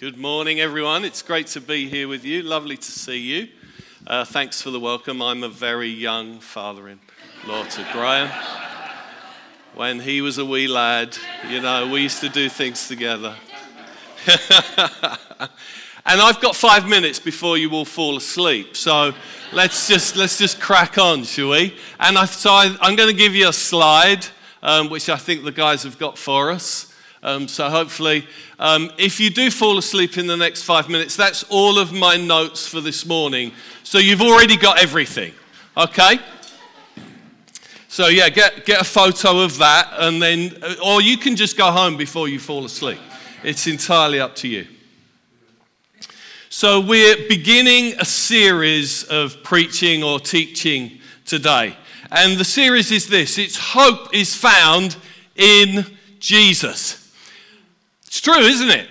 Good morning, everyone. It's great to be here with you. Lovely to see you. Uh, thanks for the welcome. I'm a very young father in law to Graham. When he was a wee lad, you know, we used to do things together. and I've got five minutes before you all fall asleep. So let's just, let's just crack on, shall we? And I, so I, am going to give you a slide, um, which I think the guys have got for us. Um, so hopefully, um, if you do fall asleep in the next five minutes, that's all of my notes for this morning. So you've already got everything, okay? So yeah, get, get a photo of that, and then, uh, or you can just go home before you fall asleep. It's entirely up to you. So we're beginning a series of preaching or teaching today. And the series is this it's Hope is Found in Jesus. It's true, isn't it?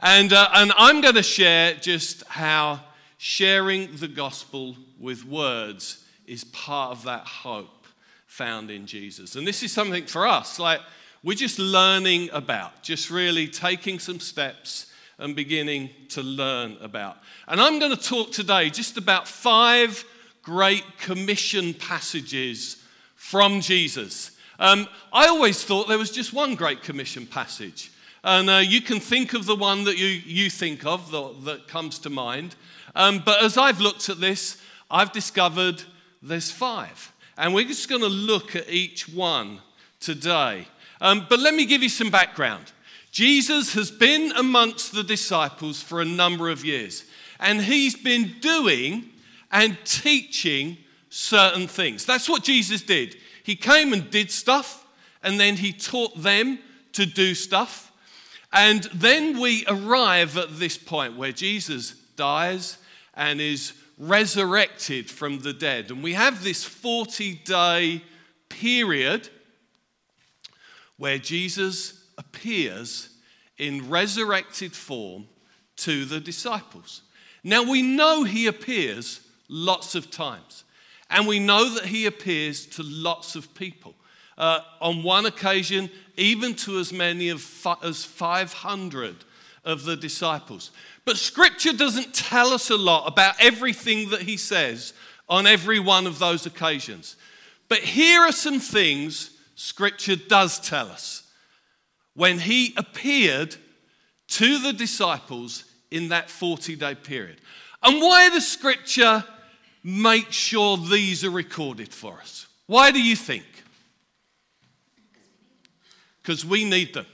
And, uh, and I'm going to share just how sharing the gospel with words is part of that hope found in Jesus. And this is something for us, like we're just learning about, just really taking some steps and beginning to learn about. And I'm going to talk today just about five great commission passages from Jesus. Um, I always thought there was just one great commission passage. And uh, you can think of the one that you, you think of that, that comes to mind. Um, but as I've looked at this, I've discovered there's five. And we're just going to look at each one today. Um, but let me give you some background. Jesus has been amongst the disciples for a number of years, and he's been doing and teaching certain things. That's what Jesus did. He came and did stuff, and then he taught them to do stuff. And then we arrive at this point where Jesus dies and is resurrected from the dead. And we have this 40 day period where Jesus appears in resurrected form to the disciples. Now we know he appears lots of times, and we know that he appears to lots of people. Uh, on one occasion, even to as many of fi- as 500 of the disciples. But scripture doesn't tell us a lot about everything that he says on every one of those occasions. But here are some things scripture does tell us. When he appeared to the disciples in that 40 day period. And why does scripture make sure these are recorded for us? Why do you think? Because we need them.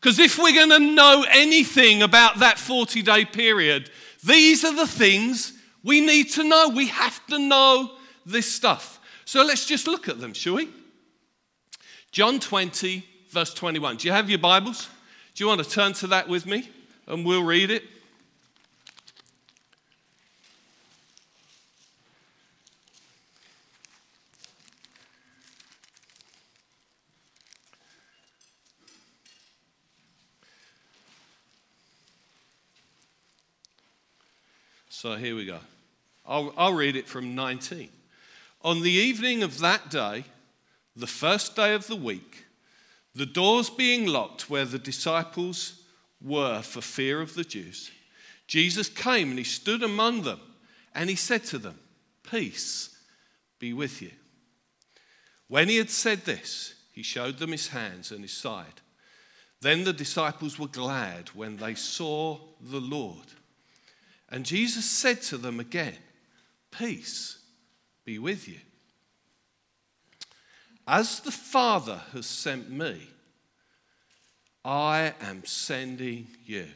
Because if we're going to know anything about that 40 day period, these are the things we need to know. We have to know this stuff. So let's just look at them, shall we? John 20, verse 21. Do you have your Bibles? Do you want to turn to that with me? And we'll read it. So here we go. I'll, I'll read it from 19. On the evening of that day, the first day of the week, the doors being locked where the disciples were for fear of the Jews, Jesus came and he stood among them and he said to them, Peace be with you. When he had said this, he showed them his hands and his side. Then the disciples were glad when they saw the Lord. And Jesus said to them again, Peace be with you. As the Father has sent me, I am sending you.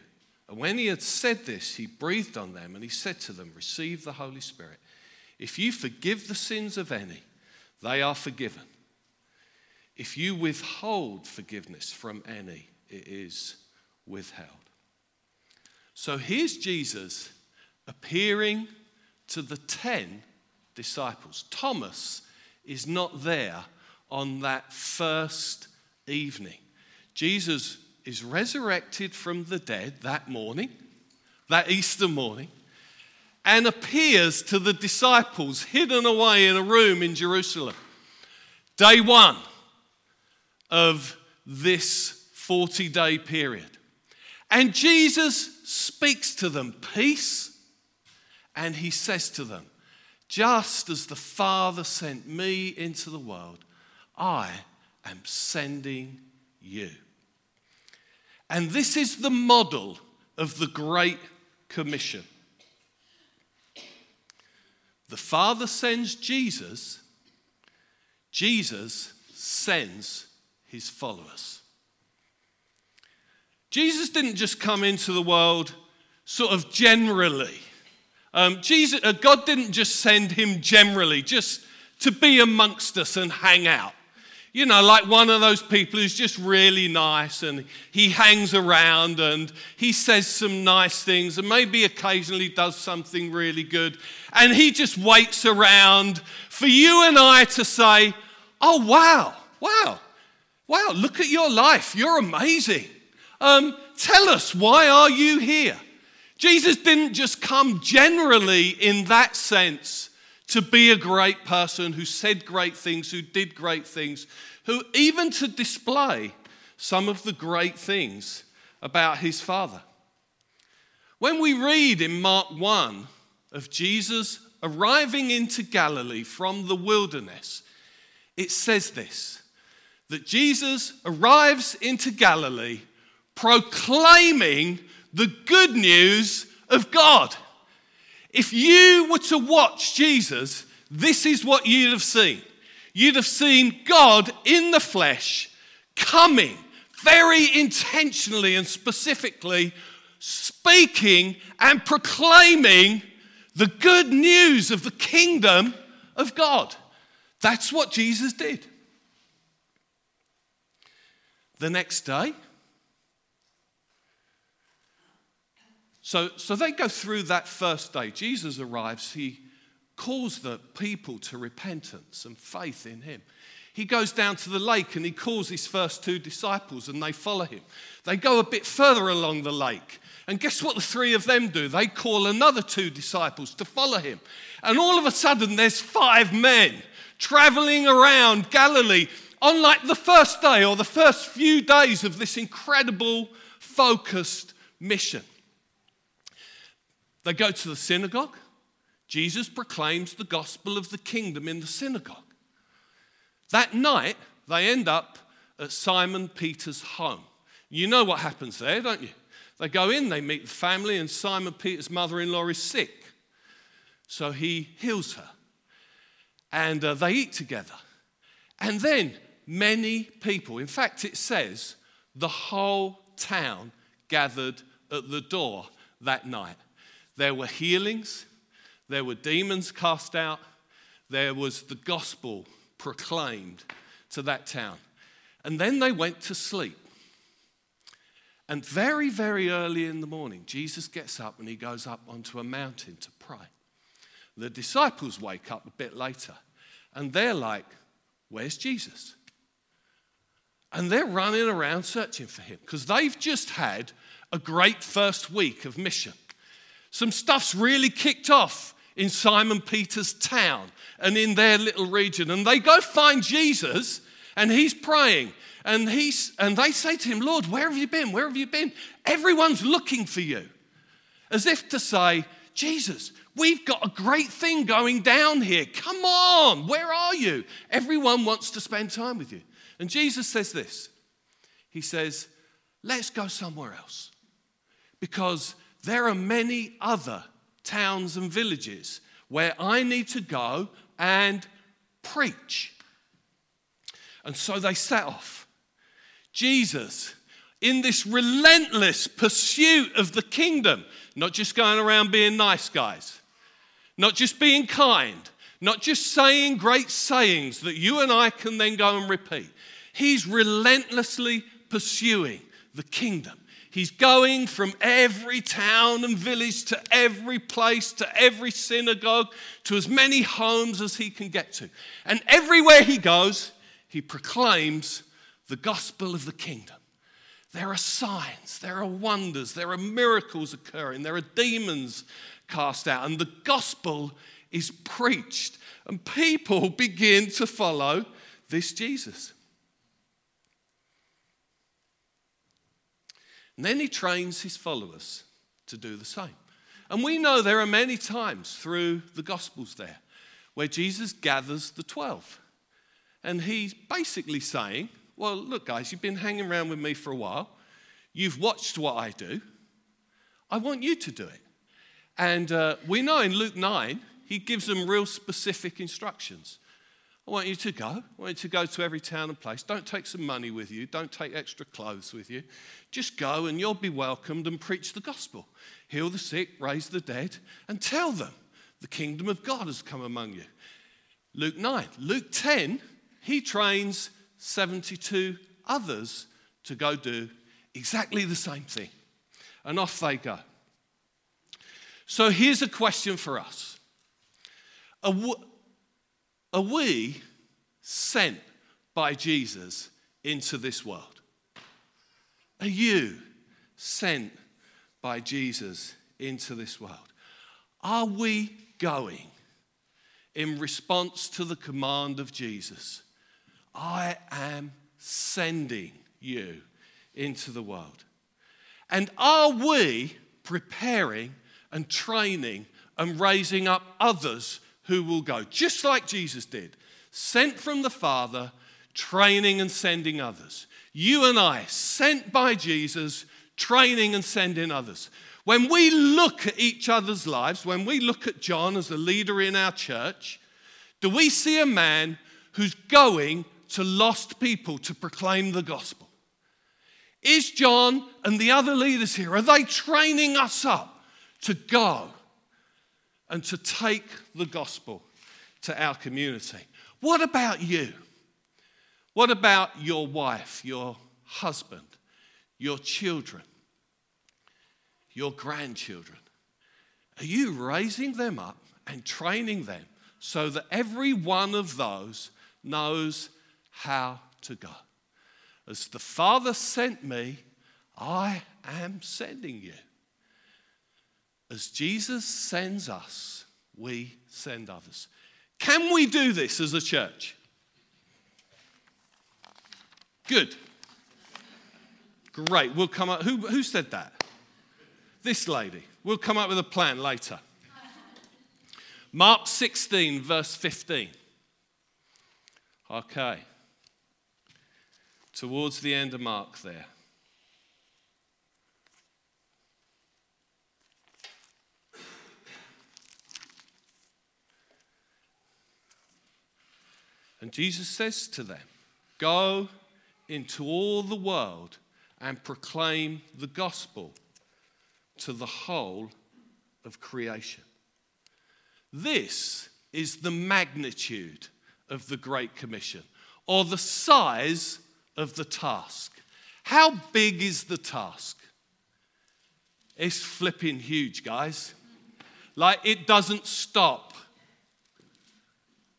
And when he had said this, he breathed on them and he said to them, Receive the Holy Spirit. If you forgive the sins of any, they are forgiven. If you withhold forgiveness from any, it is withheld. So here's Jesus appearing to the 10 disciples. Thomas is not there on that first evening. Jesus is resurrected from the dead that morning, that Easter morning, and appears to the disciples hidden away in a room in Jerusalem. Day one of this 40 day period. And Jesus speaks to them peace, and he says to them, Just as the Father sent me into the world, I am sending you. And this is the model of the Great Commission. The Father sends Jesus, Jesus sends his followers. Jesus didn't just come into the world sort of generally. Um, Jesus, uh, God didn't just send him generally, just to be amongst us and hang out. You know, like one of those people who's just really nice and he hangs around and he says some nice things and maybe occasionally does something really good. And he just waits around for you and I to say, Oh, wow, wow, wow, look at your life. You're amazing. Um, tell us, why are you here? Jesus didn't just come generally in that sense to be a great person who said great things, who did great things, who even to display some of the great things about his Father. When we read in Mark 1 of Jesus arriving into Galilee from the wilderness, it says this that Jesus arrives into Galilee proclaiming the good news of God. If you were to watch Jesus, this is what you'd have seen. You'd have seen God in the flesh coming very intentionally and specifically, speaking and proclaiming the good news of the kingdom of God. That's what Jesus did. The next day, So, so they go through that first day. Jesus arrives, he calls the people to repentance and faith in him. He goes down to the lake and he calls his first two disciples and they follow him. They go a bit further along the lake. And guess what the three of them do? They call another two disciples to follow him. And all of a sudden, there's five men traveling around Galilee on like the first day or the first few days of this incredible focused mission. They go to the synagogue. Jesus proclaims the gospel of the kingdom in the synagogue. That night, they end up at Simon Peter's home. You know what happens there, don't you? They go in, they meet the family, and Simon Peter's mother in law is sick. So he heals her. And uh, they eat together. And then many people, in fact, it says the whole town gathered at the door that night. There were healings, there were demons cast out, there was the gospel proclaimed to that town. And then they went to sleep. And very, very early in the morning, Jesus gets up and he goes up onto a mountain to pray. The disciples wake up a bit later and they're like, Where's Jesus? And they're running around searching for him because they've just had a great first week of mission. Some stuff's really kicked off in Simon Peter's town and in their little region. And they go find Jesus and he's praying. And, he's, and they say to him, Lord, where have you been? Where have you been? Everyone's looking for you. As if to say, Jesus, we've got a great thing going down here. Come on, where are you? Everyone wants to spend time with you. And Jesus says this He says, Let's go somewhere else. Because there are many other towns and villages where I need to go and preach. And so they set off. Jesus, in this relentless pursuit of the kingdom, not just going around being nice guys, not just being kind, not just saying great sayings that you and I can then go and repeat. He's relentlessly pursuing the kingdom. He's going from every town and village to every place, to every synagogue, to as many homes as he can get to. And everywhere he goes, he proclaims the gospel of the kingdom. There are signs, there are wonders, there are miracles occurring, there are demons cast out, and the gospel is preached. And people begin to follow this Jesus. And then he trains his followers to do the same. And we know there are many times through the Gospels there where Jesus gathers the 12. And he's basically saying, Well, look, guys, you've been hanging around with me for a while. You've watched what I do. I want you to do it. And uh, we know in Luke 9, he gives them real specific instructions. I want you to go. I want you to go to every town and place. Don't take some money with you. Don't take extra clothes with you. Just go and you'll be welcomed and preach the gospel. Heal the sick, raise the dead, and tell them the kingdom of God has come among you. Luke 9. Luke 10, he trains 72 others to go do exactly the same thing. And off they go. So here's a question for us Are, are we sent by Jesus into this world? Are you sent by Jesus into this world? Are we going in response to the command of Jesus? I am sending you into the world. And are we preparing and training and raising up others who will go, just like Jesus did, sent from the Father, training and sending others. You and I, sent by Jesus, training and sending others. When we look at each other's lives, when we look at John as a leader in our church, do we see a man who's going to lost people to proclaim the gospel? Is John and the other leaders here, are they training us up to go and to take the gospel to our community. What about you? What about your wife, your husband, your children, your grandchildren? Are you raising them up and training them so that every one of those knows how to go? As the Father sent me, I am sending you. As Jesus sends us, we send others. Can we do this as a church? Good. Great. We'll come up. Who, who said that? This lady. We'll come up with a plan later. Mark 16, verse 15. Okay. Towards the end of Mark there. And Jesus says to them, Go into all the world and proclaim the gospel to the whole of creation. This is the magnitude of the Great Commission, or the size of the task. How big is the task? It's flipping huge, guys. Like it doesn't stop.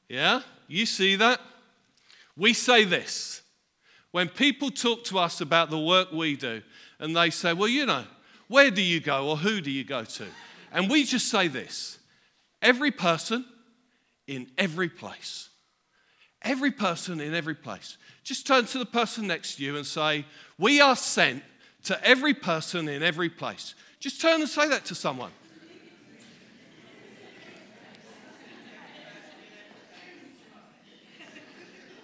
Yeah? You see that? We say this. When people talk to us about the work we do, and they say, Well, you know, where do you go or who do you go to? And we just say this every person in every place. Every person in every place. Just turn to the person next to you and say, We are sent to every person in every place. Just turn and say that to someone.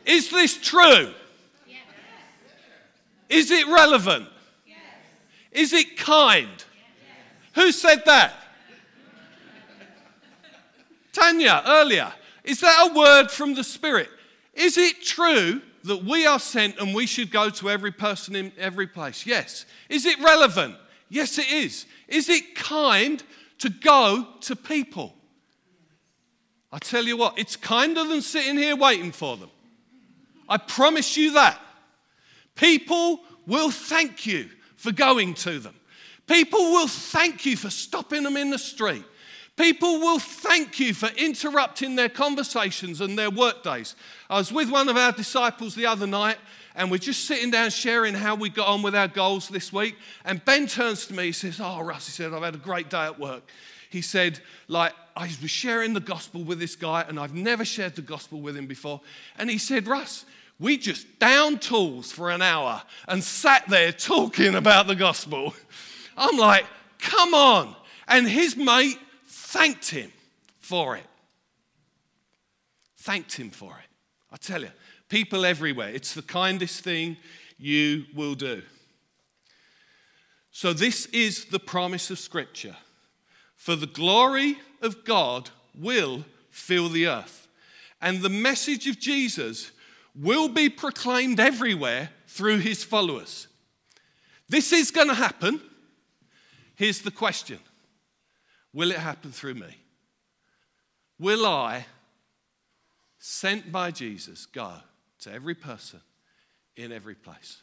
Is this true? Yes. Is it relevant? Yes. Is it kind? Yes. Who said that? Tanya, earlier. Is that a word from the Spirit? Is it true that we are sent and we should go to every person in every place? Yes. Is it relevant? Yes, it is. Is it kind to go to people? I tell you what, it's kinder than sitting here waiting for them. I promise you that. People will thank you for going to them. People will thank you for stopping them in the street. People will thank you for interrupting their conversations and their work days. I was with one of our disciples the other night, and we're just sitting down sharing how we got on with our goals this week. And Ben turns to me, he says, Oh, Russ, he said, I've had a great day at work. He said, like, I was sharing the gospel with this guy, and I've never shared the gospel with him before. And he said, Russ, we just down tools for an hour and sat there talking about the gospel. I'm like, come on. And his mate thanked him for it. Thanked him for it. I tell you, people everywhere, it's the kindest thing you will do. So, this is the promise of Scripture. For the glory of God will fill the earth. And the message of Jesus will be proclaimed everywhere through his followers. This is going to happen. Here's the question Will it happen through me? Will I, sent by Jesus, go to every person in every place?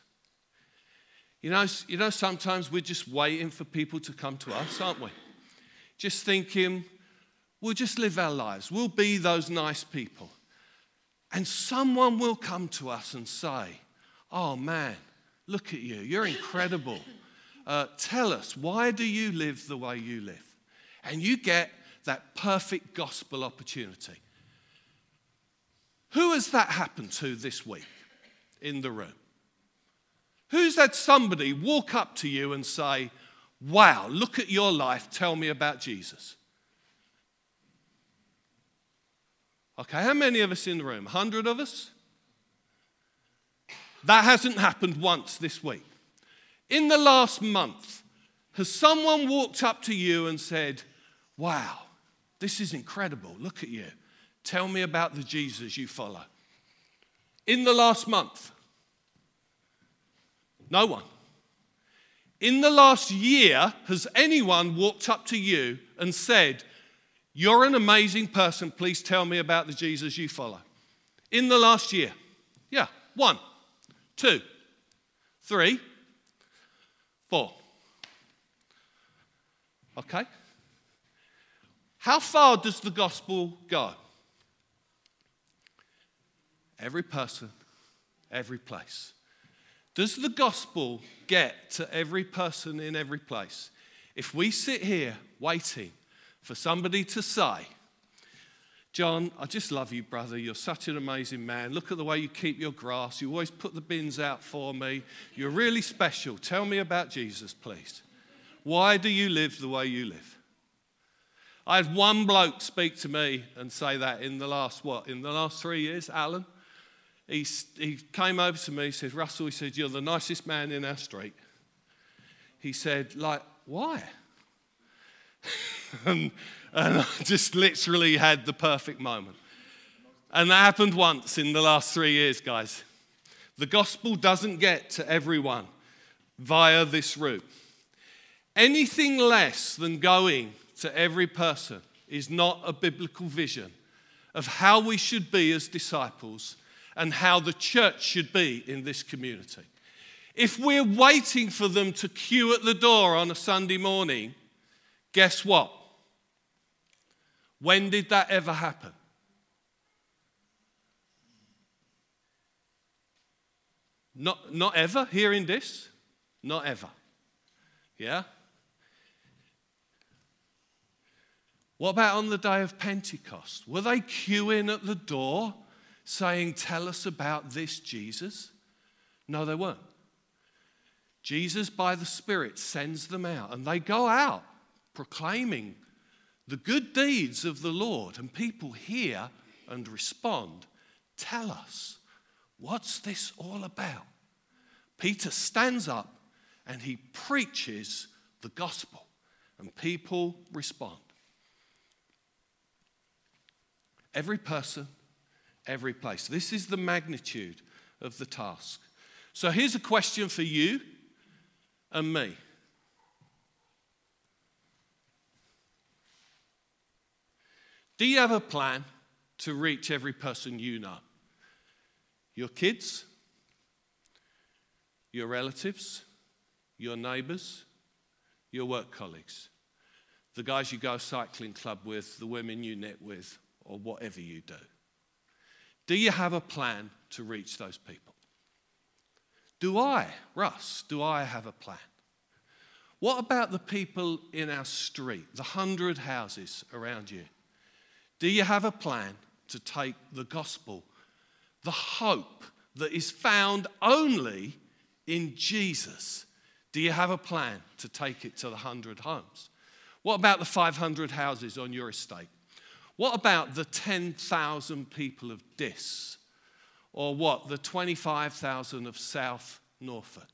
You know, you know, sometimes we're just waiting for people to come to us, aren't we? Just thinking, we'll just live our lives. We'll be those nice people. And someone will come to us and say, Oh man, look at you. You're incredible. Uh, tell us, why do you live the way you live? And you get that perfect gospel opportunity. Who has that happened to this week in the room? Who's had somebody walk up to you and say, Wow, look at your life, tell me about Jesus? Okay, how many of us in the room? 100 of us? That hasn't happened once this week. In the last month, has someone walked up to you and said, Wow, this is incredible. Look at you. Tell me about the Jesus you follow. In the last month, no one. In the last year, has anyone walked up to you and said, you're an amazing person. Please tell me about the Jesus you follow. In the last year. Yeah, one, two, three, four. Okay? How far does the gospel go? Every person, every place. Does the gospel get to every person in every place? If we sit here waiting for somebody to say, John, I just love you, brother. You're such an amazing man. Look at the way you keep your grass. You always put the bins out for me. You're really special. Tell me about Jesus, please. Why do you live the way you live? I had one bloke speak to me and say that in the last, what, in the last three years, Alan? He, he came over to me, he said, Russell, he said, you're the nicest man in our street. He said, like, why? and, and I just literally had the perfect moment. And that happened once in the last three years, guys. The gospel doesn't get to everyone via this route. Anything less than going to every person is not a biblical vision of how we should be as disciples and how the church should be in this community. If we're waiting for them to queue at the door on a Sunday morning, guess what? When did that ever happen? Not, not ever, hearing this? Not ever. Yeah? What about on the day of Pentecost? Were they queuing at the door saying, Tell us about this Jesus? No, they weren't. Jesus, by the Spirit, sends them out, and they go out proclaiming the good deeds of the Lord, and people hear and respond. Tell us, what's this all about? Peter stands up and he preaches the gospel, and people respond. Every person, every place. This is the magnitude of the task. So here's a question for you and me. Do you have a plan to reach every person you know? Your kids, your relatives, your neighbors, your work colleagues, the guys you go cycling club with, the women you net with, or whatever you do. Do you have a plan to reach those people? Do I, Russ, do I have a plan? What about the people in our street, the hundred houses around you? Do you have a plan to take the gospel, the hope that is found only in Jesus. Do you have a plan to take it to the 100 homes? What about the 500 houses on your estate? What about the 10,000 people of Diss? Or what, the 25,000 of South Norfolk?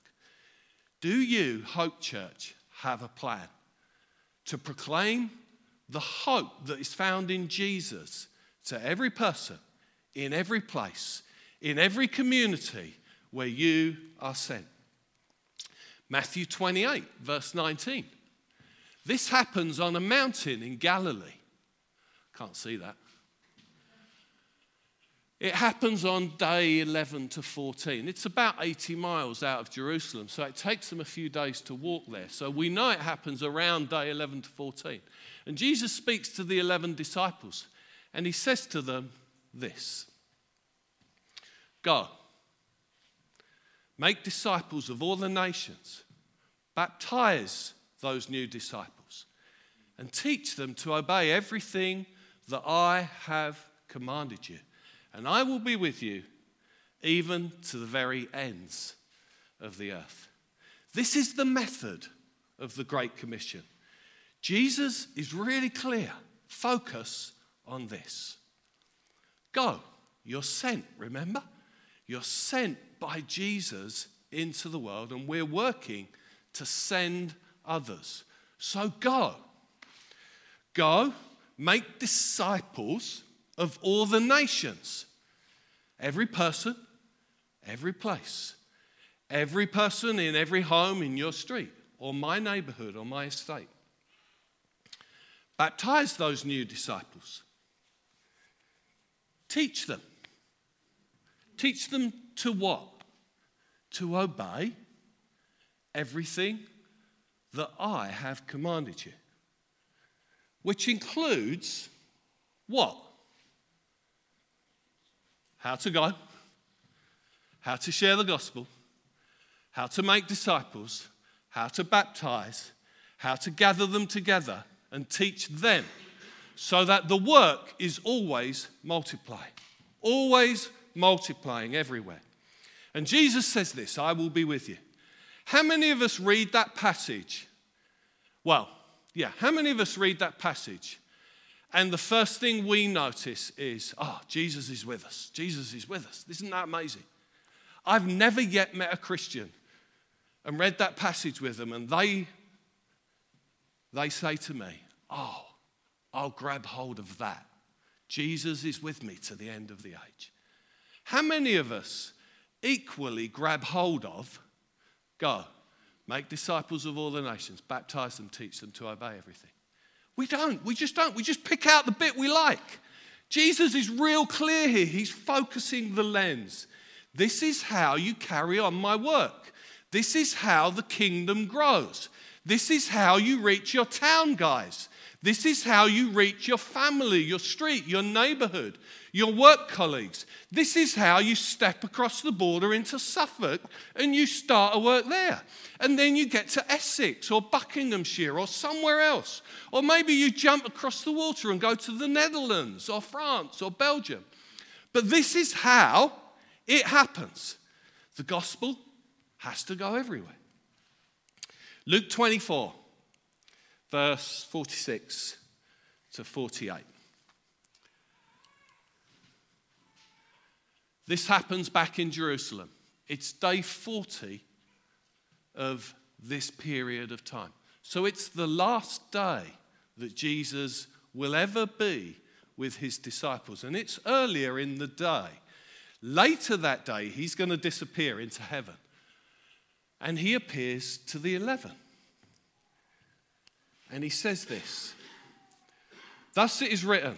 Do you, Hope Church, have a plan to proclaim the hope that is found in Jesus to every person, in every place, in every community where you are sent? Matthew 28, verse 19. This happens on a mountain in Galilee. Can't see that. It happens on day 11 to 14. It's about 80 miles out of Jerusalem, so it takes them a few days to walk there. So we know it happens around day 11 to 14. And Jesus speaks to the 11 disciples, and he says to them this Go, make disciples of all the nations, baptize those new disciples, and teach them to obey everything that I have commanded you and I will be with you even to the very ends of the earth. This is the method of the Great Commission. Jesus is really clear. Focus on this. Go. You're sent, remember? You're sent by Jesus into the world, and we're working to send others. So go. Go, make disciples of all the nations. Every person, every place, every person in every home in your street, or my neighborhood, or my estate. Baptize those new disciples. Teach them. Teach them to what? To obey everything that I have commanded you. Which includes what? how to go, how to share the gospel, how to make disciples, how to baptize, how to gather them together and teach them so that the work is always multiplying, always multiplying everywhere. And Jesus says this I will be with you. How many of us read that passage? Well, yeah, how many of us read that passage and the first thing we notice is, oh, Jesus is with us. Jesus is with us. Isn't that amazing? I've never yet met a Christian and read that passage with them, and they, they say to me, oh, I'll grab hold of that. Jesus is with me to the end of the age. How many of us equally grab hold of, go, make disciples of all the nations, baptize them, teach them to obey everything? We don't. We just don't. We just pick out the bit we like. Jesus is real clear here. He's focusing the lens. This is how you carry on my work. This is how the kingdom grows. This is how you reach your town, guys. This is how you reach your family, your street, your neighborhood, your work colleagues. This is how you step across the border into Suffolk and you start a work there. And then you get to Essex or Buckinghamshire or somewhere else. Or maybe you jump across the water and go to the Netherlands or France or Belgium. But this is how it happens. The gospel has to go everywhere. Luke 24, verse 46 to 48. This happens back in Jerusalem. It's day 40 of this period of time. So it's the last day that Jesus will ever be with his disciples. And it's earlier in the day. Later that day, he's going to disappear into heaven. And he appears to the 11. And he says this Thus it is written,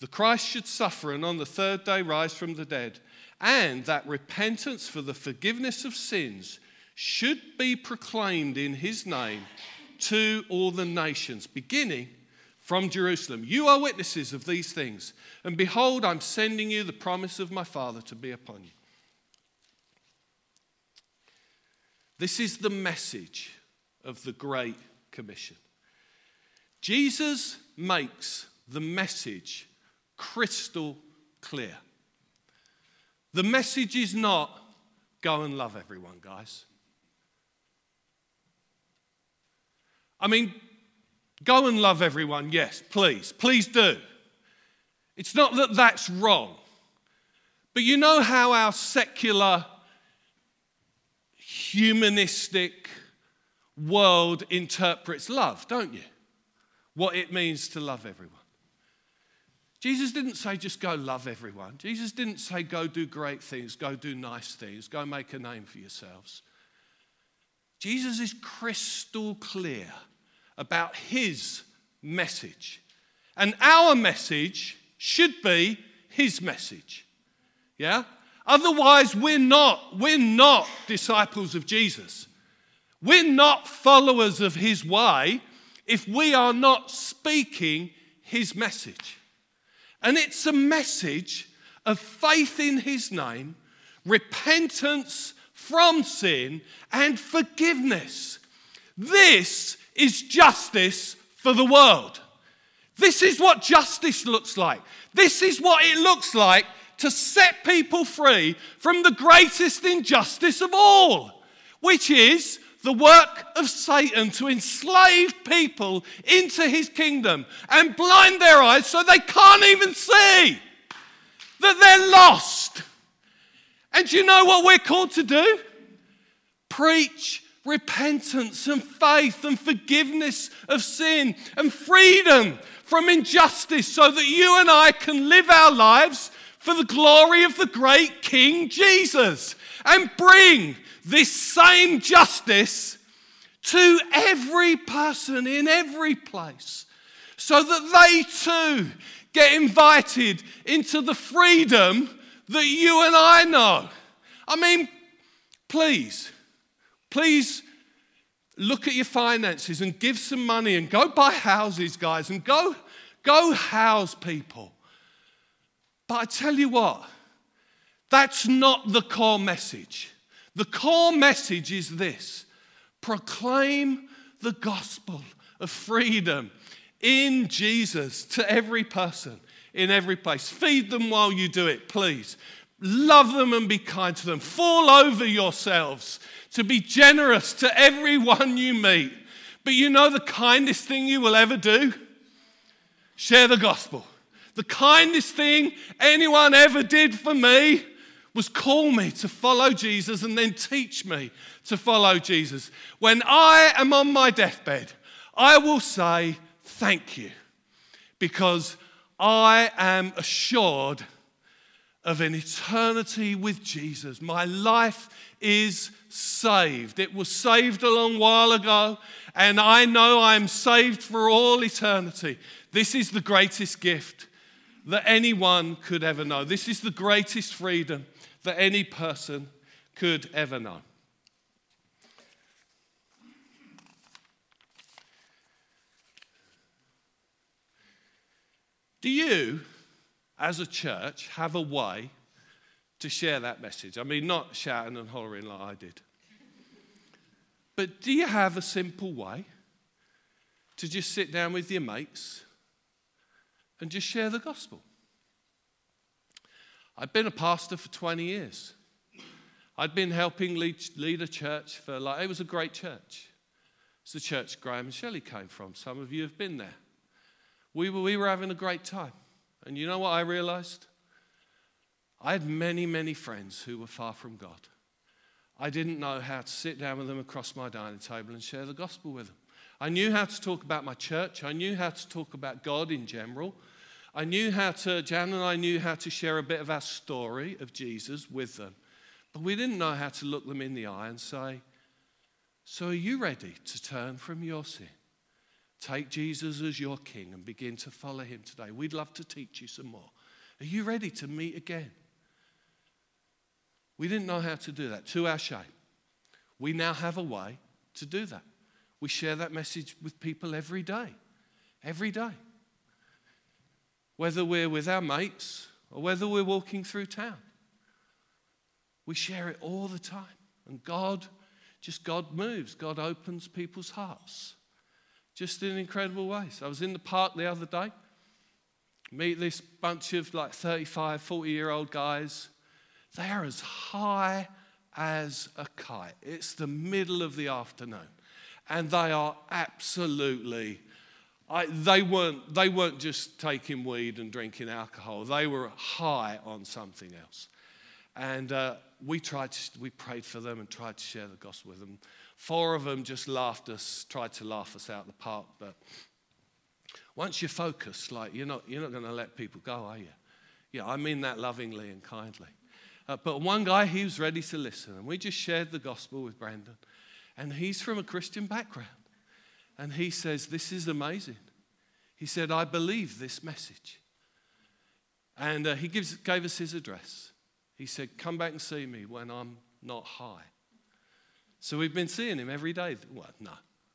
the Christ should suffer and on the third day rise from the dead and that repentance for the forgiveness of sins should be proclaimed in his name to all the nations, beginning from Jerusalem. You are witnesses of these things, and behold, I'm sending you the promise of my Father to be upon you. This is the message of the Great Commission. Jesus makes the message crystal clear. The message is not go and love everyone, guys. I mean, go and love everyone, yes, please, please do. It's not that that's wrong. But you know how our secular, humanistic world interprets love, don't you? What it means to love everyone. Jesus didn't say just go love everyone. Jesus didn't say go do great things, go do nice things, go make a name for yourselves. Jesus is crystal clear about his message. And our message should be his message. Yeah? Otherwise, we're not, we're not disciples of Jesus. We're not followers of his way if we are not speaking his message. And it's a message of faith in his name, repentance from sin, and forgiveness. This is justice for the world. This is what justice looks like. This is what it looks like to set people free from the greatest injustice of all, which is the work of Satan to enslave people into his kingdom and blind their eyes so they can't even see that they're lost. And you know what we're called to do? Preach repentance and faith and forgiveness of sin and freedom from injustice so that you and I can live our lives for the glory of the great King Jesus and bring this same justice to every person in every place so that they too get invited into the freedom that you and I know. I mean, please, please look at your finances and give some money and go buy houses, guys, and go, go house people. But I tell you what, that's not the core message. The core message is this proclaim the gospel of freedom in Jesus to every person in every place. Feed them while you do it, please. Love them and be kind to them. Fall over yourselves to be generous to everyone you meet. But you know the kindest thing you will ever do? Share the gospel. The kindest thing anyone ever did for me was call me to follow Jesus and then teach me to follow Jesus. When I am on my deathbed, I will say thank you because I am assured of an eternity with Jesus. My life is saved. It was saved a long while ago, and I know I'm saved for all eternity. This is the greatest gift that anyone could ever know. This is the greatest freedom that any person could ever know. Do you, as a church, have a way to share that message? I mean, not shouting and hollering like I did. But do you have a simple way to just sit down with your mates and just share the gospel. I've been a pastor for 20 years. I'd been helping lead, lead a church for like, it was a great church. It's the church Graham and Shelley came from. Some of you have been there. We were, we were having a great time. And you know what I realized? I had many, many friends who were far from God. I didn't know how to sit down with them across my dining table and share the gospel with them. I knew how to talk about my church. I knew how to talk about God in general. I knew how to, Jan and I knew how to share a bit of our story of Jesus with them. But we didn't know how to look them in the eye and say, So are you ready to turn from your sin? Take Jesus as your king and begin to follow him today. We'd love to teach you some more. Are you ready to meet again? We didn't know how to do that, to our shame. We now have a way to do that. We share that message with people every day. Every day. Whether we're with our mates or whether we're walking through town. We share it all the time. And God, just God moves. God opens people's hearts. Just in incredible ways. I was in the park the other day. Meet this bunch of like 35, 40 year old guys They are as high as a kite. It's the middle of the afternoon, and they are absolutely. I, they, weren't, they weren't just taking weed and drinking alcohol, they were high on something else. And uh, we tried to, we prayed for them and tried to share the gospel with them. Four of them just laughed us, tried to laugh us out of the park, but once you're focused, like you're not, you're not going to let people go, are you? Yeah, I mean that lovingly and kindly. Uh, but one guy, he was ready to listen, and we just shared the gospel with Brandon. And he's from a Christian background. And he says, This is amazing. He said, I believe this message. And uh, he gives, gave us his address. He said, Come back and see me when I'm not high. So we've been seeing him every day. Well, no,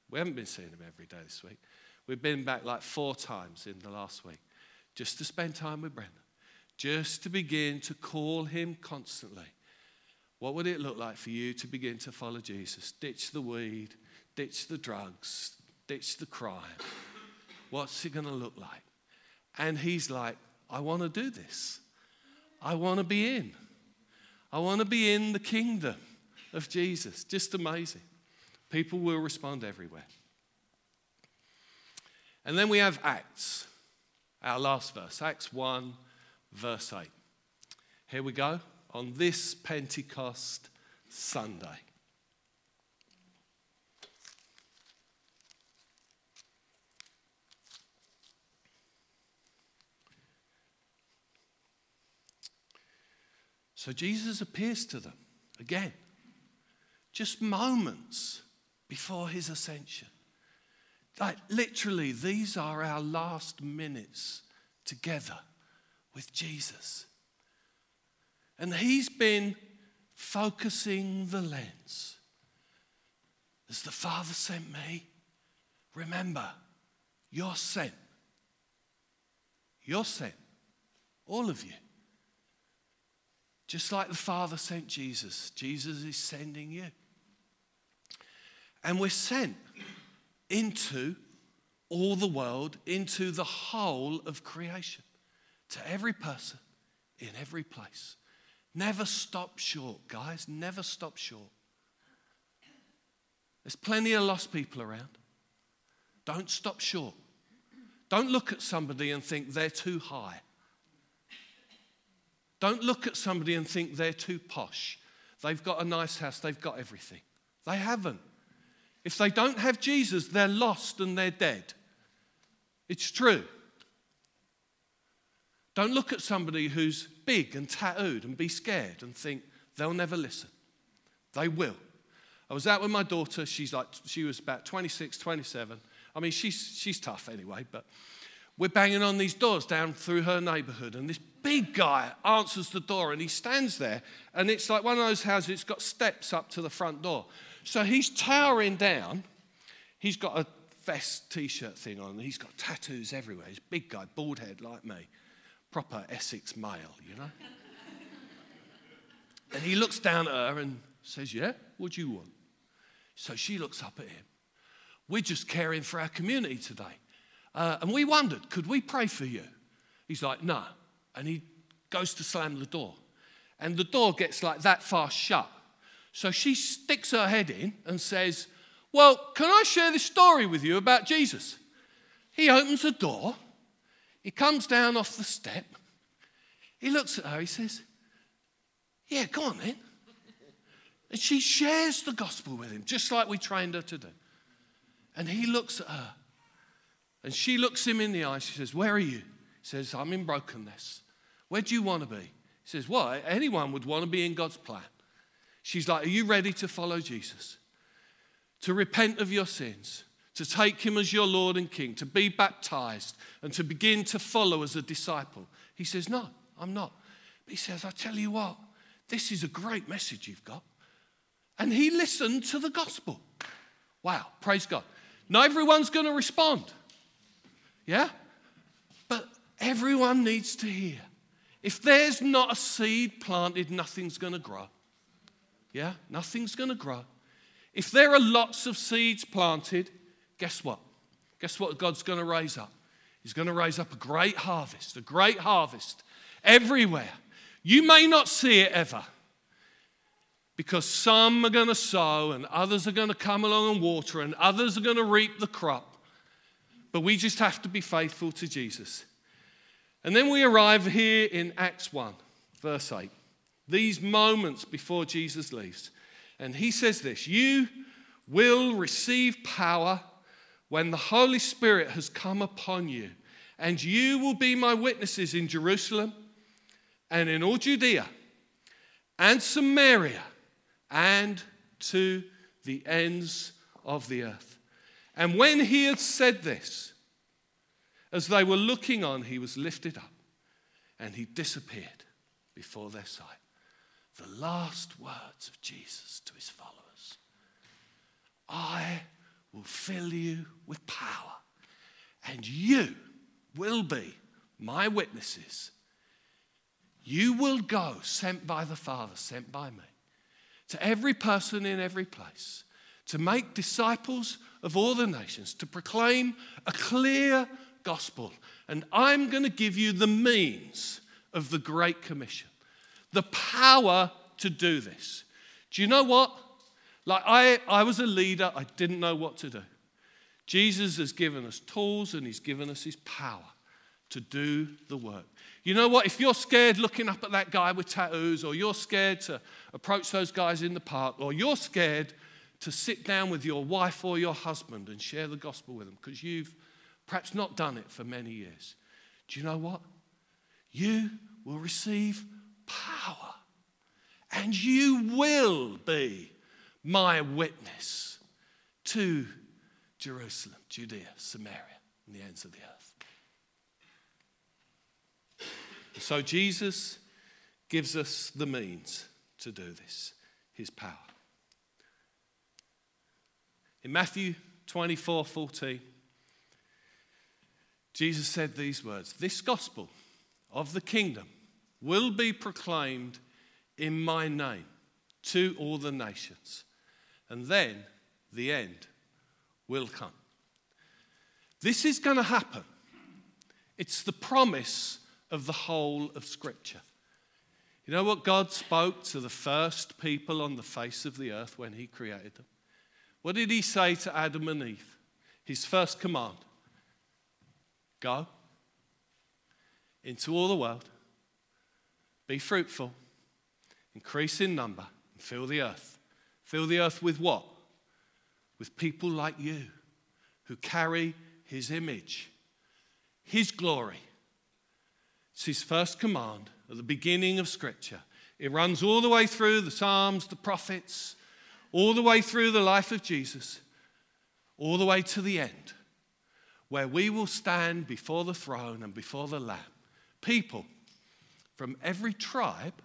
we haven't been seeing him every day this week. We've been back like four times in the last week just to spend time with Brendan, just to begin to call him constantly. What would it look like for you to begin to follow Jesus? Ditch the weed, ditch the drugs, ditch the crime. What's it going to look like? And he's like, I want to do this. I want to be in. I want to be in the kingdom of Jesus. Just amazing. People will respond everywhere. And then we have Acts, our last verse, Acts 1, verse 8. Here we go on this Pentecost Sunday. So Jesus appears to them again, just moments before his ascension. Like literally, these are our last minutes together with Jesus. And he's been focusing the lens. As the Father sent me, remember, you're sent. You're sent. All of you. Just like the Father sent Jesus, Jesus is sending you. And we're sent into all the world, into the whole of creation, to every person, in every place. Never stop short, guys. Never stop short. There's plenty of lost people around. Don't stop short. Don't look at somebody and think they're too high. Don't look at somebody and think they're too posh. They've got a nice house, they've got everything. They haven't. If they don't have Jesus, they're lost and they're dead. It's true. Don't look at somebody who's big and tattooed and be scared and think they'll never listen. They will. I was out with my daughter. She's like, she was about 26, 27. I mean, she's, she's tough anyway, but we're banging on these doors down through her neighborhood, and this big guy answers the door and he stands there, and it's like one of those houses, it's got steps up to the front door. So he's towering down. He's got a vest t shirt thing on, he's got tattoos everywhere. He's a big guy, bald head like me, proper Essex male, you know? and he looks down at her and says, Yeah, what do you want? So she looks up at him. We're just caring for our community today. Uh, and we wondered, could we pray for you? He's like, No. And he goes to slam the door. And the door gets like that far shut. So she sticks her head in and says, Well, can I share this story with you about Jesus? He opens the door, he comes down off the step, he looks at her, he says, Yeah, go on then. And she shares the gospel with him, just like we trained her to do. And he looks at her, and she looks him in the eye. She says, Where are you? He says, I'm in brokenness. Where do you want to be? He says, Why? anyone would want to be in God's plan. She's like, Are you ready to follow Jesus? To repent of your sins, to take him as your Lord and King, to be baptized, and to begin to follow as a disciple? He says, No, I'm not. But he says, I tell you what, this is a great message you've got. And he listened to the gospel. Wow, praise God. Not everyone's going to respond. Yeah? But everyone needs to hear. If there's not a seed planted, nothing's going to grow. Yeah, nothing's going to grow. If there are lots of seeds planted, guess what? Guess what God's going to raise up? He's going to raise up a great harvest, a great harvest everywhere. You may not see it ever because some are going to sow and others are going to come along and water and others are going to reap the crop. But we just have to be faithful to Jesus. And then we arrive here in Acts 1, verse 8. These moments before Jesus leaves. And he says this You will receive power when the Holy Spirit has come upon you, and you will be my witnesses in Jerusalem and in all Judea and Samaria and to the ends of the earth. And when he had said this, as they were looking on, he was lifted up and he disappeared before their sight. The last words of Jesus to his followers I will fill you with power, and you will be my witnesses. You will go sent by the Father, sent by me to every person in every place, to make disciples of all the nations, to proclaim a clear gospel. And I'm going to give you the means of the Great Commission, the power to do this. Do you know what? Like, I, I was a leader, I didn't know what to do. Jesus has given us tools and he's given us his power to do the work. You know what? If you're scared looking up at that guy with tattoos, or you're scared to approach those guys in the park, or you're scared to sit down with your wife or your husband and share the gospel with them because you've perhaps not done it for many years, do you know what? You will receive power and you will be my witness to Jerusalem, Judea, Samaria, and the ends of the earth. So Jesus gives us the means to do this, his power. In Matthew 24 14, Jesus said these words This gospel of the kingdom will be proclaimed in my name to all the nations, and then the end will come. This is going to happen. It's the promise of the whole of Scripture. You know what God spoke to the first people on the face of the earth when He created them? What did He say to Adam and Eve? His first command Go into all the world, be fruitful, increase in number, and fill the earth. Fill the earth with what? With people like you who carry His image, His glory it's his first command at the beginning of Scripture. It runs all the way through the Psalms, the prophets, all the way through the life of Jesus, all the way to the end, where we will stand before the throne and before the Lamb. People from every tribe,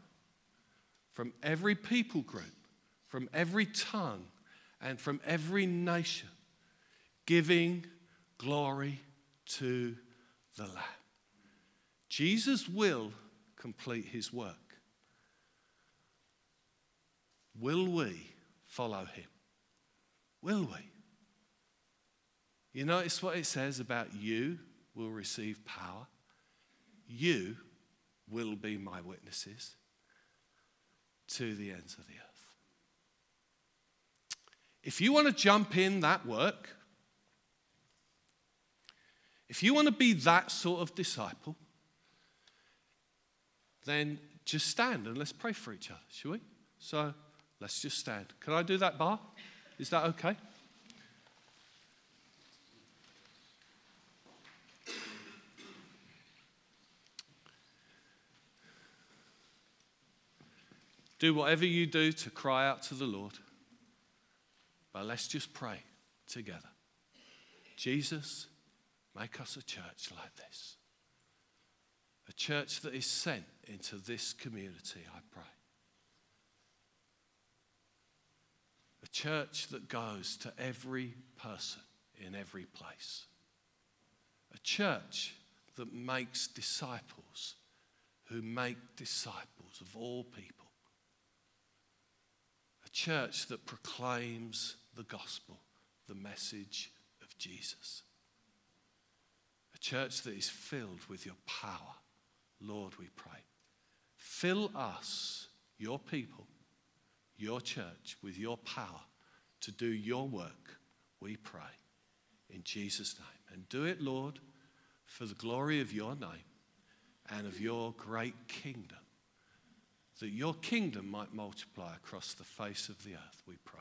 from every people group, from every tongue, and from every nation, giving glory to the Lamb. Jesus will complete his work. Will we follow him? Will we? You notice what it says about you will receive power? You will be my witnesses to the ends of the earth. If you want to jump in that work, if you want to be that sort of disciple, then just stand and let's pray for each other, shall we? So let's just stand. Can I do that, Bar? Is that okay? Do whatever you do to cry out to the Lord. But let's just pray together. Jesus, make us a church like this. A church that is sent into this community, I pray. A church that goes to every person in every place. A church that makes disciples who make disciples of all people. A church that proclaims the gospel, the message of Jesus. A church that is filled with your power Lord, we pray. Fill us, your people, your church, with your power to do your work, we pray, in Jesus' name. And do it, Lord, for the glory of your name and of your great kingdom, that your kingdom might multiply across the face of the earth, we pray,